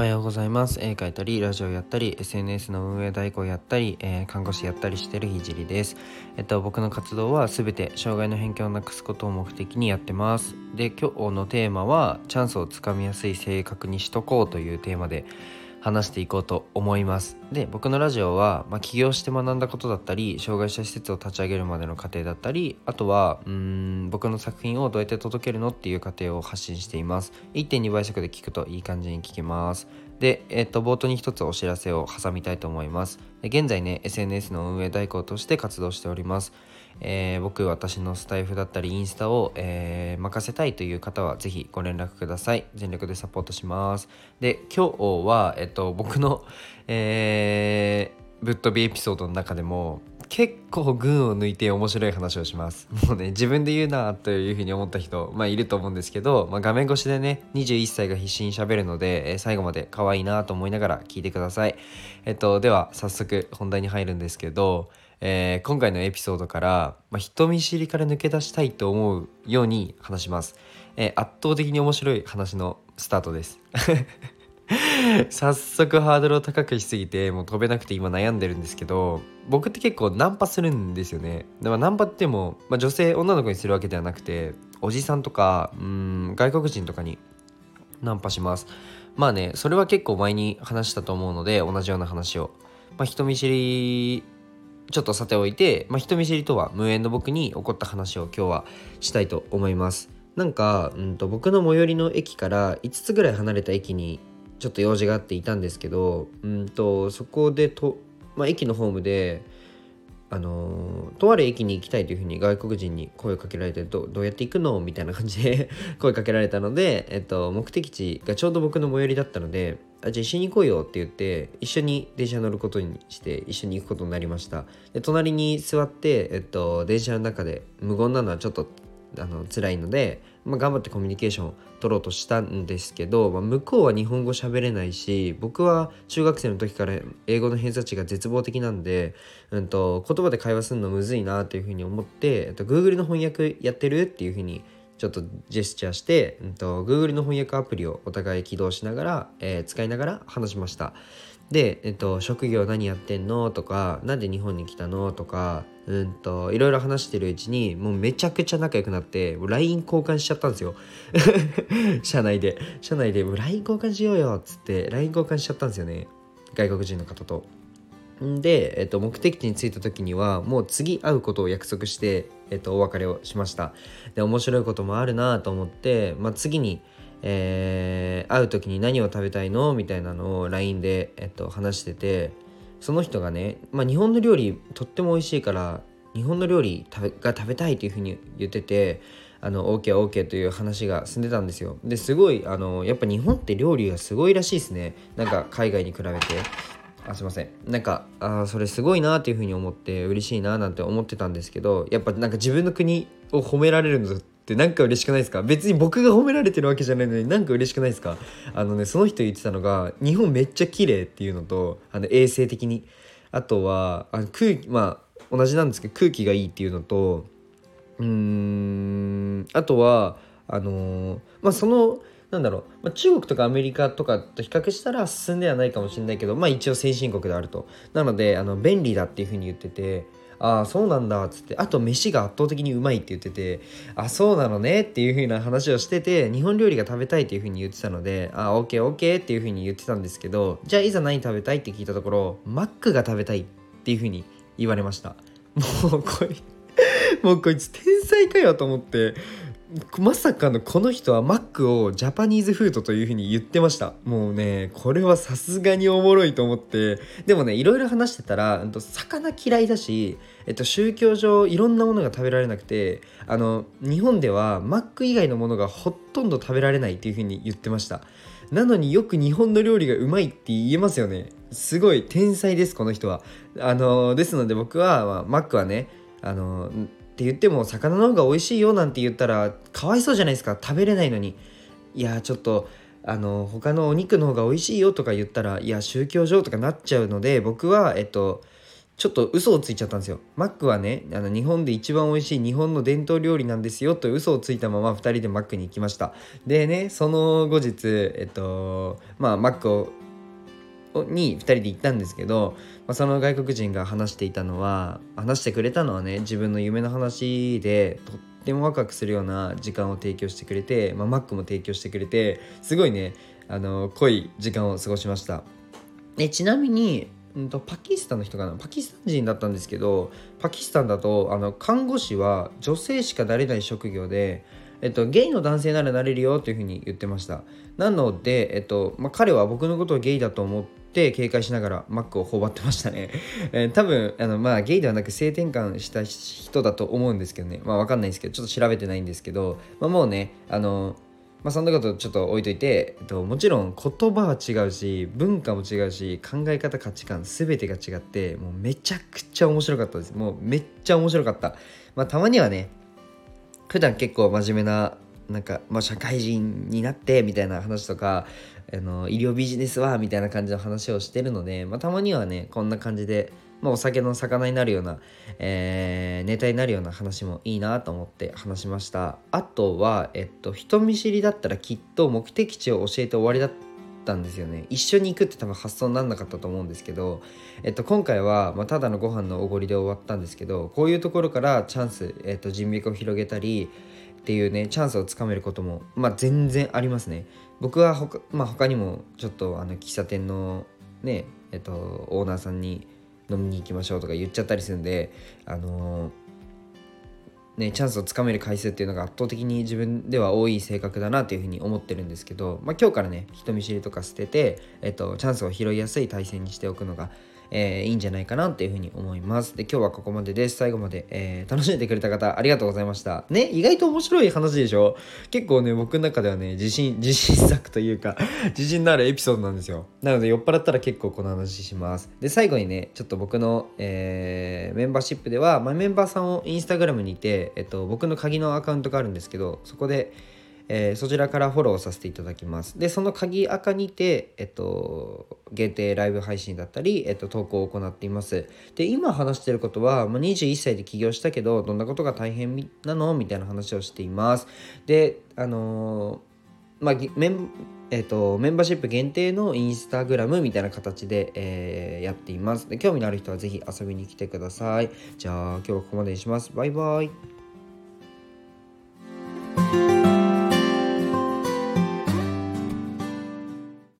はようございます。絵描いたりラジオやったり SNS の運営代行やったり、えー、看護師やったりしてるひじりです。えっと僕の活動は全て障害の偏見をなくすことを目的にやってます。で今日のテーマはチャンスをつかみやすい性格にしとこうというテーマで話していこうと思います。で僕のラジオは、まあ、起業して学んだことだったり障害者施設を立ち上げるまでの過程だったりあとはうん僕の作品をどうやって届けるのっていう過程を発信しています。1.2倍速で聞くといい感じに聞けます。で、えっと、冒頭に一つお知らせを挟みたいと思います。現在ね SNS の運営代行として活動しております。えー、僕私のスタイフだったりインスタを、えー、任せたいという方はぜひご連絡ください。全力でサポートします。で今日は、えっと、僕の、えー、ぶっ飛びエピソードの中でも結構群を抜いて面白い話をします。もうね自分で言うなというふうに思った人、まあ、いると思うんですけど、まあ、画面越しでね21歳が必死にしゃべるので、えー、最後まで可愛いなと思いながら聞いてください。えっとでは早速本題に入るんですけどえー、今回のエピソードから、まあ、人見知りから抜け出したいと思うように話します、えー、圧倒的に面白い話のスタートです。早速ハードルを高くしすぎてもう飛べなくて今悩んでるんですけど僕って結構ナンパするんですよね。でもナンパっても、まあ、女性女の子にするわけではなくておじさんとかうん外国人とかにナンパします。まあねそれは結構前に話したと思うので同じような話を、まあ、人見知りちょっとさておいて、まあ、人見知りとは無縁の僕に起こった話を今日はしたいと思います。なんか、うんと、僕の最寄りの駅から5つぐらい離れた駅にちょっと用事があっていたんですけど、うんと、そこでと、まあ、駅のホームであのとある駅に行きたいというふうに外国人に声をかけられてどどうやって行くの？みたいな感じで 声かけられたので、えっと、目的地がちょうど僕の最寄りだったのであじゃあ一緒に行こうよって言って一緒に電車乗ることにして一緒に行くことになりました。で隣に座って、えっと、電車の中で無言なのはちょっとあの辛いのでまあ、頑張ってコミュニケーションを取ろうとしたんですけど、まあ、向こうは日本語喋れないし僕は中学生の時から英語の偏差値が絶望的なんで、うんと、言葉で会話するのむずいなというふうに思って、えっと、Google の翻訳やってるっていうふうにちょっとジェスチャーして、うんと、Google の翻訳アプリをお互い起動しながら、えー、使いながら話しました。で、えっと、職業何やってんのとか、なんで日本に来たのとか、うんと、いろいろ話してるうちに、もうめちゃくちゃ仲良くなって、LINE 交換しちゃったんですよ。社内で。社内で、LINE 交換しようよっつって、LINE 交換しちゃったんですよね。外国人の方と。で、えっと、目的地に着いた時には、もう次会うことを約束して、えっと、お別れをしました。で、面白いこともあるなと思って、まあ、次に、えー、会う時に何を食べたいの？みたいなのを LINE で、えっと、話しててその人がね、まあ、日本の料理とっても美味しいから日本の料理が食べたいというふうに言っててあの OKOK、OK、という話が進んでたんですよ。ですごいあのやっぱ日本って料理がすごいらしいですね。なんか海外に比べて。あすいません。なんかあそれすごいなっていうふうに思って嬉しいななんて思ってたんですけどやっぱなんか自分の国を褒められるのってなんか嬉しくないですか？別に僕が褒められてるわけじゃないのになんか嬉しくないですか？あのねその人言ってたのが日本めっちゃ綺麗っていうのとあの衛生的に。あとはあの空気まあ同じなんですけど空気がいいっていうのとうーんあとはあのー、まあそのなんだろう、まあ、中国とかアメリカとかと比較したら進んではないかもしれないけどまあ一応先進国であると。なのであの便利だっていうふうに言っててああそうなんだっつって。あと飯が圧倒的にうまいって言っててあそうなのねっていう風な話をしてて日本料理が食べたいっていう風に言ってたのであオッケーオッケーっていう風に言ってたんですけどじゃあいざ何食べたいって聞いたところマックが食べたいっていう風に言われました。もうこい もうこいつ天才かよと思って。まさかのこの人はマックをジャパニーズフードというふうに言ってました。もうねこれはさすがにおもろいと思って。でもねいろいろ話してたら魚嫌いだし、えっと、宗教上いろんなものが食べられなくてあの日本ではマック以外のものがほとんど食べられないっていうふうに言ってました。なのによく日本の料理がうまいって言えますよね。すごい天才ですこの人は。あのですので僕は、まあ、マックはねあのって言っても魚の方が美味しいよなんて言ったらかわいそうじゃないですか食べれないのにいやちょっとあの他のお肉の方が美味しいよとか言ったらいや宗教上とかなっちゃうので僕はえっとちょっと嘘をついちゃったんですよ。マックはね、あの日本で一番美味しい日本の伝統料理なんですよと嘘をついたまま2人でマックに行きました。でね、その後日、えっと、まあ、マックをに2人で行ったんですけど、まあ、その外国人が話していたのは話してくれたのはね自分の夢の話でとってもワクワクするような時間を提供してくれて、まあ、マックも提供してくれてすごいねあの濃い時間を過ごしました。でちなみにんとパキスタンの人かな？パキスタン人だったんですけどパキスタンだとあの看護師は女性しかなれない職業で、えっと、ゲイの男性ならなれるよというふうに言ってました。なので、えっとまあ、彼は僕のことをゲイだと思って警戒しながらマックを頬張ってましたね、えー、多分あのまあゲイではなく性転換した人だと思うんですけどね。まあ分かんないんですけどちょっと調べてないんですけど、まあ、もうねあのまあ、そんなことちょっと置いといて、えっと、もちろん言葉は違うし文化も違うし考え方価値観全てが違ってもうめちゃくちゃ面白かったです。もうめっちゃ面白かった。まあたまにはね普段結構真面目ななんか、まあ、社会人になってみたいな話とかあの医療ビジネスはみたいな感じの話をしてるので、まあ、たまにはねこんな感じでまあ、お酒の魚になるような、えー、ネタになるような話もいいなと思って話しました。あとは、えっと、人見知りだったらきっと目的地を教えて終わりだったんですよね。一緒に行くって多分発想にならなかったと思うんですけど、えっと、今回は、まあ、ただのご飯のおごりで終わったんですけどこういうところからチャンス、えっと、人脈を広げたりっていうねチャンスをつかめることも、まあ、全然ありますね。僕は他,、まあ、他にもちょっとあの喫茶店のねえっとオーナーさんに飲みに行きましょうとか言っちゃったりするんであのー、ね、チャンスをつかめる回数っていうのが圧倒的に自分では多い性格だなというふうに思ってるんですけど、まあ、今日からね人見知りとか捨てて、えっと、チャンスを拾いやすい体制にしておくのがえー、いいんじゃないかなっていうふうに思います。で、今日はここまでです。最後まで、えー、楽しんでくれた方、ありがとうございました。ね、意外と面白い話でしょ？結構ね、僕の中ではね、自信、自信作というか 自信のあるエピソードなんですよ。なので、酔っ払ったら結構この話します。で、最後にね、ちょっと僕の、えー、メンバーシップでは、まあ、メンバーさんをインスタグラムにいて、えっと、僕の鍵のアカウントがあるんですけど、そこで、えー、そちらからフォローさせていただきます。で、その鍵赤にて、えっと、限定ライブ配信だったり、えっと、投稿を行っています。で、今話してることは、まあ、21歳で起業したけど、どんなことが大変なの？みたいな話をしています。で、あのー、まあ、メンえーと、メンバーシップ限定のインスタグラムみたいな形で、えー、やっていますで。興味のある人はぜひ遊びに来てください。じゃあ今日はここまでにします。バイバイ。